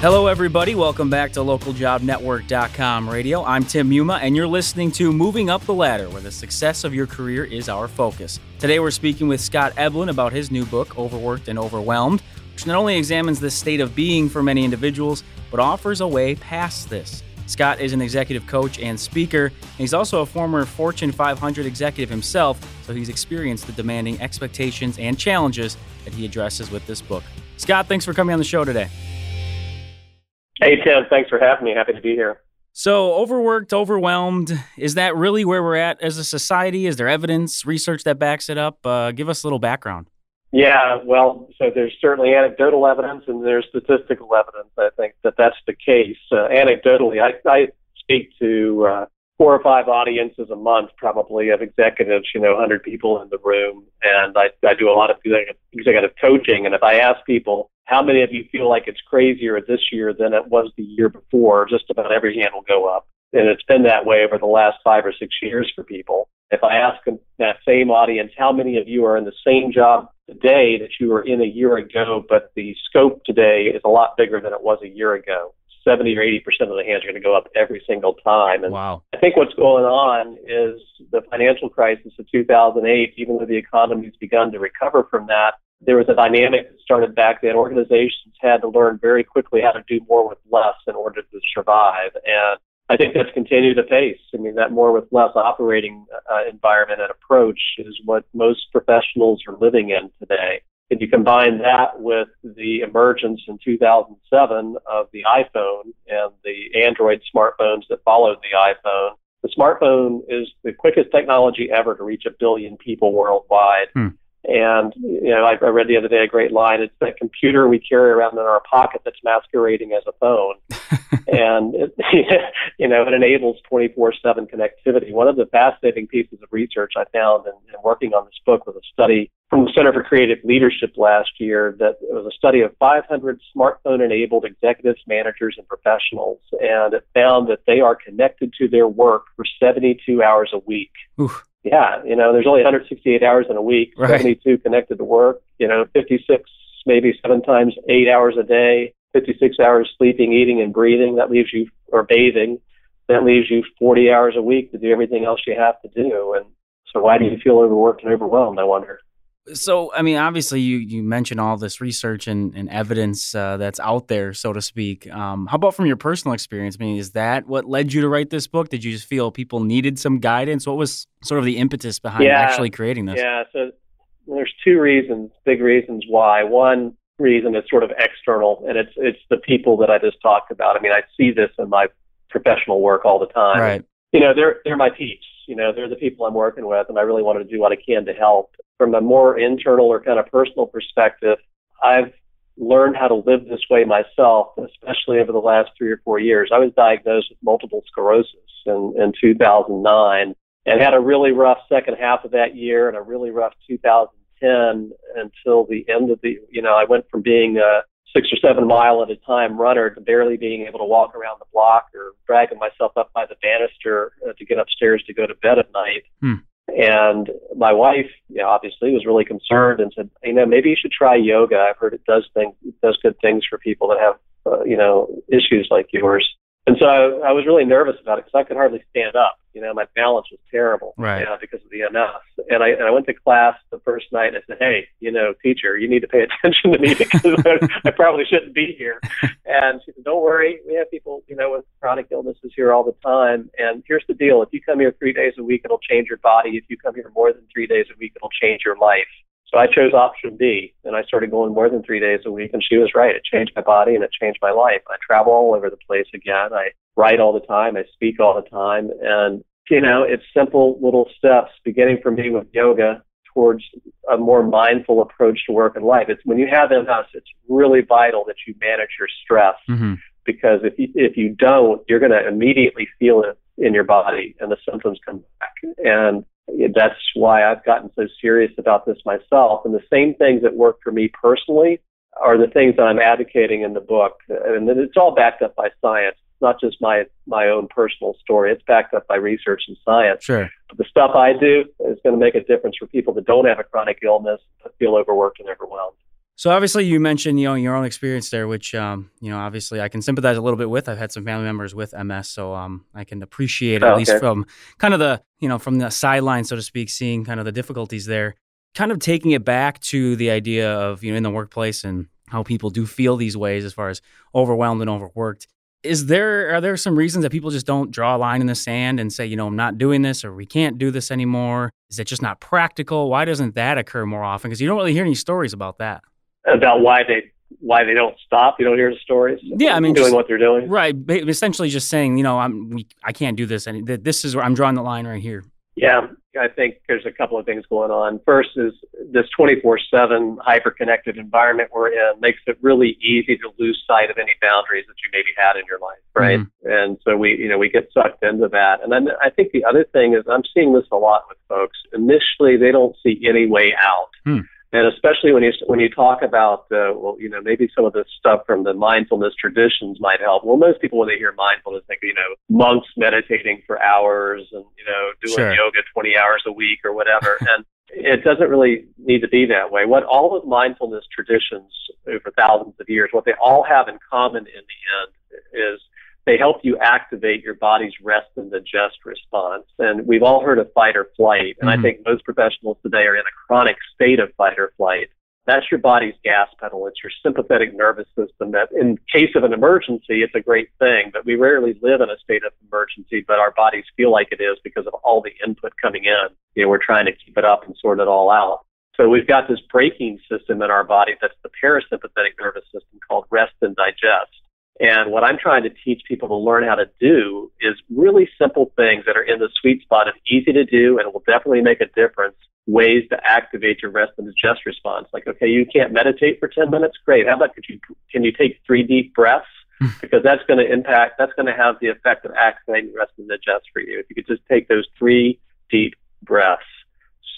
Hello, everybody. Welcome back to localjobnetwork.com radio. I'm Tim Muma, and you're listening to Moving Up the Ladder, where the success of your career is our focus. Today, we're speaking with Scott Eblin about his new book, Overworked and Overwhelmed, which not only examines the state of being for many individuals, but offers a way past this. Scott is an executive coach and speaker, and he's also a former Fortune 500 executive himself, so he's experienced the demanding expectations and challenges that he addresses with this book. Scott, thanks for coming on the show today. Hey, Tim. Thanks for having me. Happy to be here. So, overworked, overwhelmed, is that really where we're at as a society? Is there evidence, research that backs it up? Uh, give us a little background. Yeah, well, so there's certainly anecdotal evidence and there's statistical evidence. I think that that's the case. Uh, anecdotally, I, I speak to uh, four or five audiences a month, probably of executives, you know, 100 people in the room. And I, I do a lot of executive coaching. And if I ask people, how many of you feel like it's crazier this year than it was the year before? Just about every hand will go up. And it's been that way over the last five or six years for people. If I ask that same audience, how many of you are in the same job today that you were in a year ago, but the scope today is a lot bigger than it was a year ago? 70 or 80% of the hands are going to go up every single time. And wow. I think what's going on is the financial crisis of 2008, even though the economy's begun to recover from that, there was a dynamic that started back then. Organizations had to learn very quickly how to do more with less in order to survive. And I think that's continued to pace. I mean, that more with less operating uh, environment and approach is what most professionals are living in today. If you combine that with the emergence in 2007 of the iPhone and the Android smartphones that followed the iPhone, the smartphone is the quickest technology ever to reach a billion people worldwide. Hmm. And you know, I, I read the other day a great line. It's that computer we carry around in our pocket that's masquerading as a phone, and it, you know, it enables 24/7 connectivity. One of the fascinating pieces of research I found in, in working on this book was a study from the Center for Creative Leadership last year. That it was a study of 500 smartphone-enabled executives, managers, and professionals, and it found that they are connected to their work for 72 hours a week. Oof yeah, you know, there's only 168 hours in a week, right. 72 connected to work, you know, 56, maybe seven times eight hours a day, 56 hours sleeping, eating, and breathing. That leaves you, or bathing, that leaves you 40 hours a week to do everything else you have to do. And so why do you hmm. feel overworked and overwhelmed, I wonder? So, I mean, obviously, you you mentioned all this research and, and evidence uh, that's out there, so to speak. Um, how about from your personal experience? I mean, is that what led you to write this book? Did you just feel people needed some guidance? What was sort of the impetus behind yeah, actually creating this? Yeah, so there's two reasons, big reasons why. One reason is sort of external, and it's it's the people that I just talked about. I mean, I see this in my professional work all the time. Right. You know, they're they're my peeps. You know, they're the people I'm working with, and I really wanted to do what I can to help from a more internal or kind of personal perspective, I've learned how to live this way myself, especially over the last three or four years. I was diagnosed with multiple sclerosis in, in 2009 and had a really rough second half of that year and a really rough 2010 until the end of the, you know, I went from being a six or seven mile at a time runner to barely being able to walk around the block or dragging myself up by the banister uh, to get upstairs to go to bed at night. Hmm. And my wife, you know, obviously was really concerned and said, you know, maybe you should try yoga. I've heard it does things, does good things for people that have, uh, you know, issues like yours. And so I, I was really nervous about it because I could hardly stand up. You know, my balance was terrible right. you know, because of the MS. And I, and I went to class the first night and I said, hey, you know, teacher, you need to pay attention to me because I, I probably shouldn't be here. And she said, don't worry. We have people, you know, with chronic illnesses here all the time. And here's the deal. If you come here three days a week, it'll change your body. If you come here more than three days a week, it'll change your life. So I chose option B, and I started going more than three days a week. And she was right; it changed my body and it changed my life. I travel all over the place again. I write all the time. I speak all the time, and you know, it's simple little steps, beginning for me with yoga towards a more mindful approach to work and life. It's when you have MS, it's really vital that you manage your stress mm-hmm. because if you if you don't, you're going to immediately feel it in your body, and the symptoms come back. And that's why I've gotten so serious about this myself. And the same things that work for me personally are the things that I'm advocating in the book. And it's all backed up by science. It's not just my, my own personal story. It's backed up by research and science. Sure. But the stuff I do is going to make a difference for people that don't have a chronic illness but feel overworked and overwhelmed. So obviously, you mentioned you know your own experience there, which um, you know obviously I can sympathize a little bit with. I've had some family members with MS, so um, I can appreciate at Oh, least okay. from kind of the you know from the sideline, so to speak, seeing kind of the difficulties there. Kind of taking it back to the idea of you know in the workplace and how people do feel these ways as far as overwhelmed and overworked. Is there are there some reasons that people just don't draw a line in the sand and say you know I'm not doing this or we can't do this anymore? Is it just not practical? Why doesn't that occur more often? Because you don't really hear any stories about that. About why they why they don't stop. You don't hear the stories. Yeah, I mean, doing just- what they're doing. Right, essentially just saying, you know, I'm we, I can't do this, and this is where I'm drawing the line right here. Yeah, I think there's a couple of things going on. First is this 24/7 hyper-connected environment we're in makes it really easy to lose sight of any boundaries that you maybe had in your life, right? And so we, you know, we get sucked into that. And then I think the other thing is I'm seeing this a lot with folks. Initially, they don't see any way out. Hmm. And especially when you when you talk about uh, well, you know, maybe some of the stuff from the mindfulness traditions might help. Well, most people when they hear mindfulness think you know monks meditating for hours and you know doing Sure. yoga 20 hours a week or whatever. and it doesn't really need to be that way. What all of mindfulness traditions over thousands of years, what they all have in common in the end is they help you activate your body's rest and digest response. And we've all heard of fight or flight. And Mhm. I think most professionals today are in a chronic state of fight or flight. That's your body's gas pedal. It's your sympathetic nervous system that in case of an emergency, it's a great thing, but we rarely live in a state of emergency, but our bodies feel like it is because of all the input coming in. You know, we're trying to keep it up and sort it all out. So we've got this braking system in our body that's the parasympathetic nervous system called rest and digest. And what I'm trying to teach people to learn how to do is really simple things that are in the sweet spot of easy to do and will definitely make a difference. Ways to activate your rest and digest response. Like, okay, you can't meditate for 10 minutes. Great. How about could you, can you take three deep breaths? Hmm. Because that's going to impact, that's going to have the effect of activating rest and digest for you. If you could just take those three deep breaths,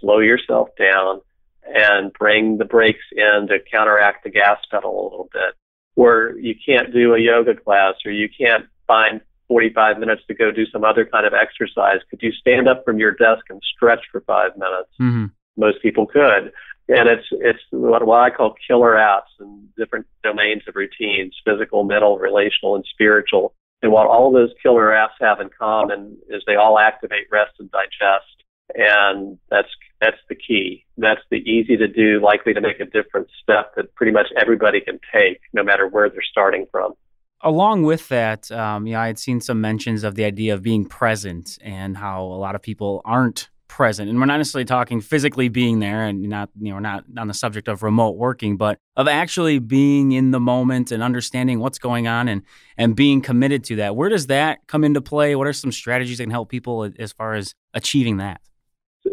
slow yourself down and bring the brakes in to counteract the gas pedal a little bit or you can't do a yoga class or you can't find 45 minutes to go do some other kind of exercise, could you stand up from your desk and stretch for five minutes? Mm-hmm. Most people could. And it's, it's what, what I call killer apps in different domains of routines, physical, mental, relational, and spiritual. And what all of those killer apps have in common is they all activate rest and digest. And that's, that's the key. That's the easy to do, likely to make a difference step that pretty much everybody can take, no matter where they're starting from. Along with that, um, know, I had seen some mentions of the idea of being present and how a lot of people aren't present. And we're not necessarily talking physically being there and not, you know, not on the subject of remote working, but of actually being in the moment and understanding what's going on and, and being committed to that. Where does that come into play? What are some strategies that can help people as far as achieving that?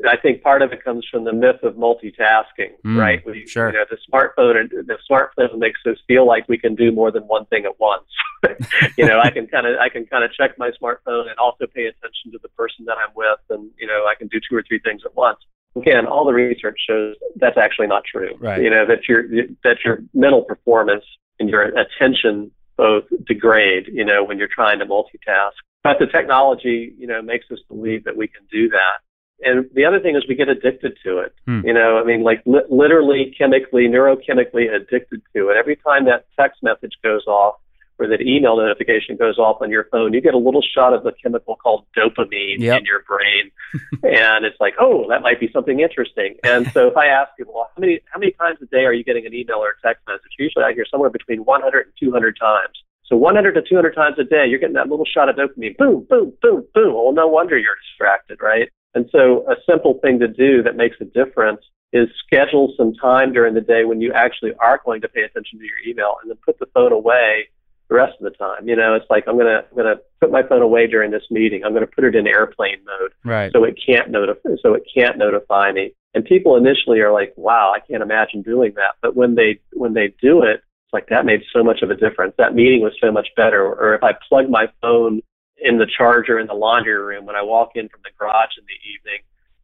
I think part of it comes from the myth of multitasking, Mm, right? We, sure. You know, the smartphone and the smartphone makes us feel like we can do more than one thing at once. you know, I can kind of I can kind of check my smartphone and also pay attention to the person that I'm with, and you know, I can do two or three things at once. Again, all the research shows that's actually not true. Right. You know that your that your mental performance and your attention both degrade. You know, when you're trying to multitask. But the technology, you know, makes us believe that we can do that. And the other thing is we get addicted to it. Hmm. You know, I mean, like li- literally, chemically, neurochemically addicted to it. Every time that text message goes off or that email notification goes off on your phone, you get a little shot of a chemical called dopamine Yep. in your brain, and it's like, oh, that might be something interesting. And so if I ask people, well, how many how many times a day are you getting an email or a text message? Usually, I hear somewhere between 100 and 200 times. So 100 to 200 times a day, you're getting that little shot of dopamine. Boom, boom, boom, boom. Well, no wonder you're distracted, right? And so a simple thing to do that makes a difference is schedule some time during the day when you actually are going to pay attention to your email and then put the phone away the rest of the time. You know, it's like I'm gonna I'm gonna put my phone away during this meeting. I'm gonna put it in airplane mode Right. so it can't notify so it can't notify me. And people initially are like, "Wow, I can't imagine doing that." But when they when they do it, it's like that made so much of a difference. That meeting was so much better. Or if I plug my phone in the charger in the laundry room when I walk in from the garage in the evening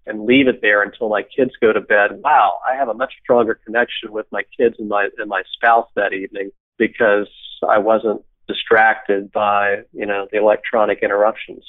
and leave it there until my kids go to bed, wow, I have a much stronger connection with my kids and my and my spouse that evening because I wasn't distracted by, you know, the electronic interruptions.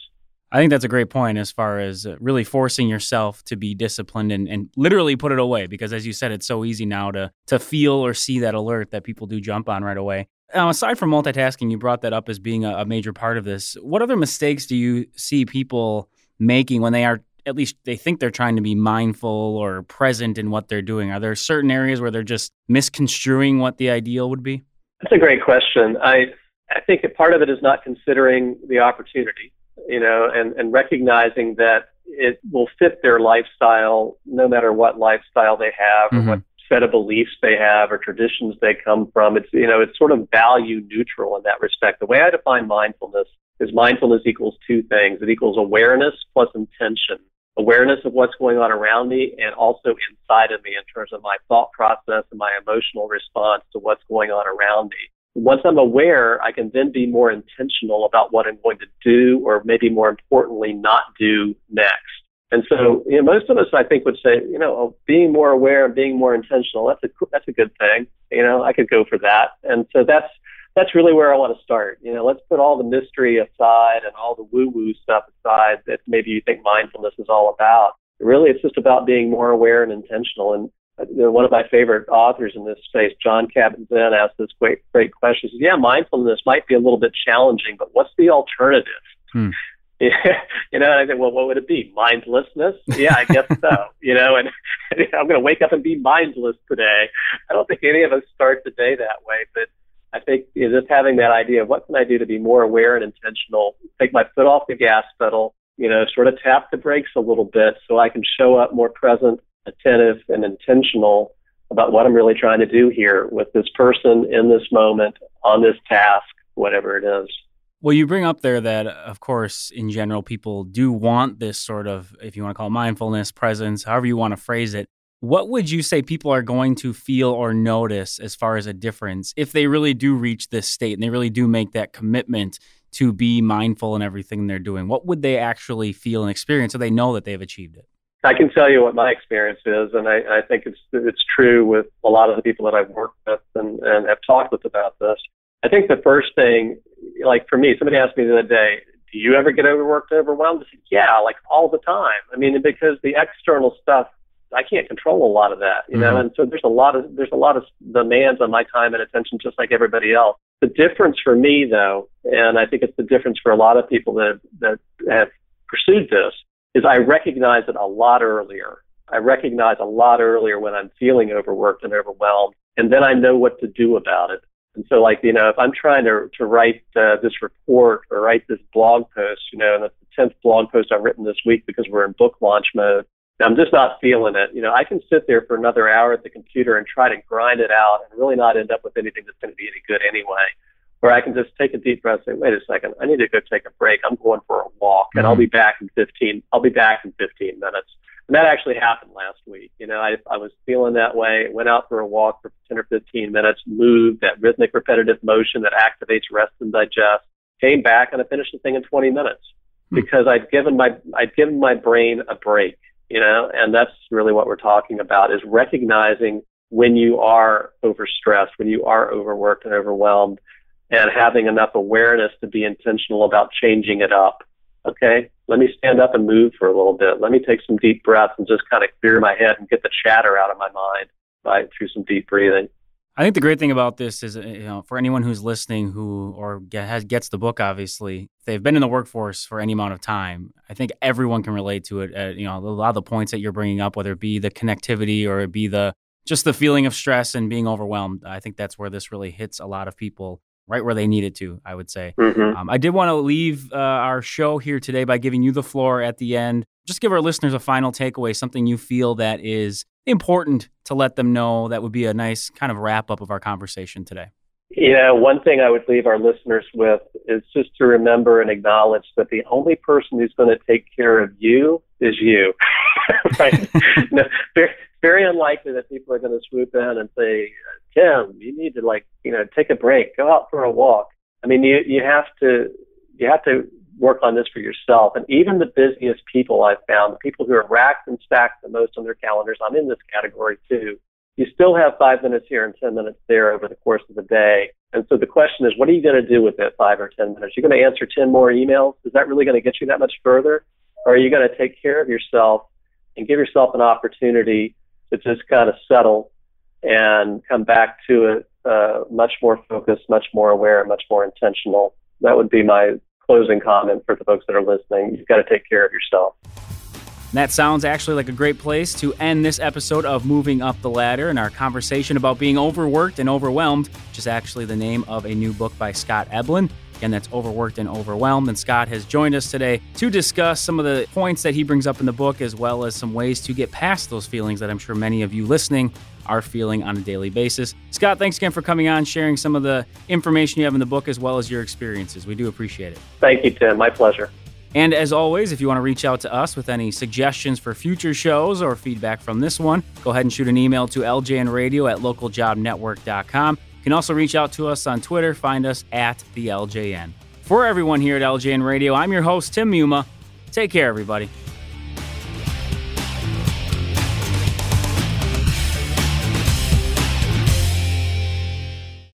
I think that's a great point as far as uh, really forcing yourself to be disciplined and, and literally put it away because, as you said, it's so easy now to to feel or see that alert that people do jump on right away. Now, aside from multitasking, you brought that up as being a, a major part of this. What other mistakes do you see people making when they are at least they think they're trying to be mindful or present in what they're doing? Are there certain areas where they're just misconstruing what the ideal would be? That's a great question. I I think a part of it is not considering the opportunity, you know, and, and recognizing that it will fit their lifestyle no matter what lifestyle they have mm-hmm. or what set of beliefs they have or traditions they come from. It's you know, it's sort of value neutral in that respect. The way I define mindfulness is mindfulness equals two things. It equals awareness plus intention awareness of what's going on around me and also inside of me in terms of my thought process and my emotional response to what's going on around me. Once I'm aware, I can then be more intentional about what I'm going to do or maybe more importantly, not do next. And so, you know, most of us, I think, would say, you know, oh, being more aware and being more intentional, that's a, that's a good thing. You know, I could go for that. And so that's, that's really where I want to start. You know, let's put all the mystery aside and all the woo woo stuff aside that maybe you think mindfulness is all about. Really, it's just about being more aware and intentional. And you know, one of my favorite authors in this space, Jon Kabat-Zinn, asked this great, great question. He says, "Yeah, mindfulness might be a little bit challenging, but what's the alternative?" Hmm. you know, and I said, well, what would it be? Mindlessness? Yeah, I guess so. you know, and, I'm going to wake up and be mindless today. I don't think any of us start the day that way, but I think you know, just having that idea of what can I do to be more aware and intentional, take my foot off the gas pedal, you know, sort of tap the brakes a little bit so I can show up more present, attentive, and intentional about what I'm really trying to do here with this person in this moment on this task, whatever it is. Well, you bring up there that, of course, in general, people do want this sort of, if you want to call it mindfulness, presence, however you want to phrase it. What would you say people are going to feel or notice as far as a difference if they really do reach this state and they really do make that commitment to be mindful in everything they're doing? What would they actually feel and experience so they know that they've achieved it? I can tell you what my experience is, and I, I think it's it's true with a lot of the people that I've worked with and, and have talked with about this. I think the first thing, like for me, somebody asked me the other day, "Do you ever get overworked, overwhelmed?" I said, "Yeah, like all the time." I mean, because the external stuff I can't control a lot of that, you know, mm-hmm. and so there's a lot of there's a lot of demands on my time and attention, just like everybody else. The difference for me, though, and I think it's the difference for a lot of people that that have pursued this, is I recognize it a lot earlier. I recognize a lot earlier when I'm feeling overworked and overwhelmed, and then I know what to do about it. And so, like, you know, if I'm trying to to write uh, this report or write this blog post, you know, and it's the tenth blog post I've written this week because we're in book launch mode, I'm just not feeling it. You know, I can sit there for another hour at the computer and try to grind it out and really not end up with anything that's going to be any good anyway. Or I can just take a deep breath and say, wait a second, I need to go take a break. I'm going for a walk and mm-hmm. I'll be back in 15, I'll be back in 15 minutes. And that actually happened last week. You know, I, I was feeling that way, went out for a walk for 10 or 15 minutes, moved that rhythmic repetitive motion that activates rest and digest, came back and I finished the thing in 20 minutes mm-hmm. because I'd given my, I'd given my brain a break you know, and that's really what we're talking about is recognizing when you are overstressed, when you are overworked and overwhelmed, and having enough awareness to be intentional about changing it up. Okay, let me stand up and move for a little bit. Let me take some deep breaths and just kind of clear my head and get the chatter out of my mind by through some deep breathing. I think the great thing about this is, eh, you know, for anyone who's listening who or get, has, gets the book, obviously, they've been in the workforce for any amount of time. I think everyone can relate to it. At, you know, a lot of the points that you're bringing up, whether it be the connectivity or it be the just the feeling of stress and being overwhelmed. I think that's where this really hits a lot of people right where they needed to. I would say. Mm-hmm. Um, I did want to leave uh, our show here today by giving you the floor at the end. Just give our listeners a final takeaway, something you feel that is important to let them know that would be a nice kind of wrap up of our conversation today? Yeah, one thing I would leave our listeners with is just to remember and acknowledge that the only person who's going to take care of you is you. right? no, very, very unlikely that people are going to swoop in and say, Tim, you need to like, you know, take a break, go out for a walk. I mean, you you have to you have to work on this for yourself. And even the busiest people I've found, the people who are racked and stacked the most on their calendars, I'm in this category too. You still have five minutes here and 10 minutes there over the course of the day And so the question is, what are you going to do with that five or 10 minutes? You're going to answer 10 more emails? Is that really going to get you that much further? Or are you going to take care of yourself and give yourself an opportunity to just kind of settle and come back to it uh, much more focused, much more aware, much more intentional? That would be my closing comment for the folks that are listening. You've got to take care of yourself. That sounds actually like a great place to end this episode of Moving Up the Ladder and our conversation about being overworked and overwhelmed, which is actually the name of a new book by Scott Eblin. Again, that's Overworked and Overwhelmed. And Scott has joined us today to discuss some of the points that he brings up in the book, as well as some ways to get past those feelings that I'm sure many of you listening are feeling on a daily basis. Scott, thanks again for coming on, sharing some of the information you have in the book, as well as your experiences. We do appreciate it. Thank you, Tim. My pleasure. And as always, if you want to reach out to us with any suggestions for future shows or feedback from this one, go ahead and shoot an email to ljnradio at localjobnetwork.com. You can also reach out to us on Twitter. Find us at the LJN. For everyone here at LJN Radio, I'm your host, Tim Muma. Take care, everybody.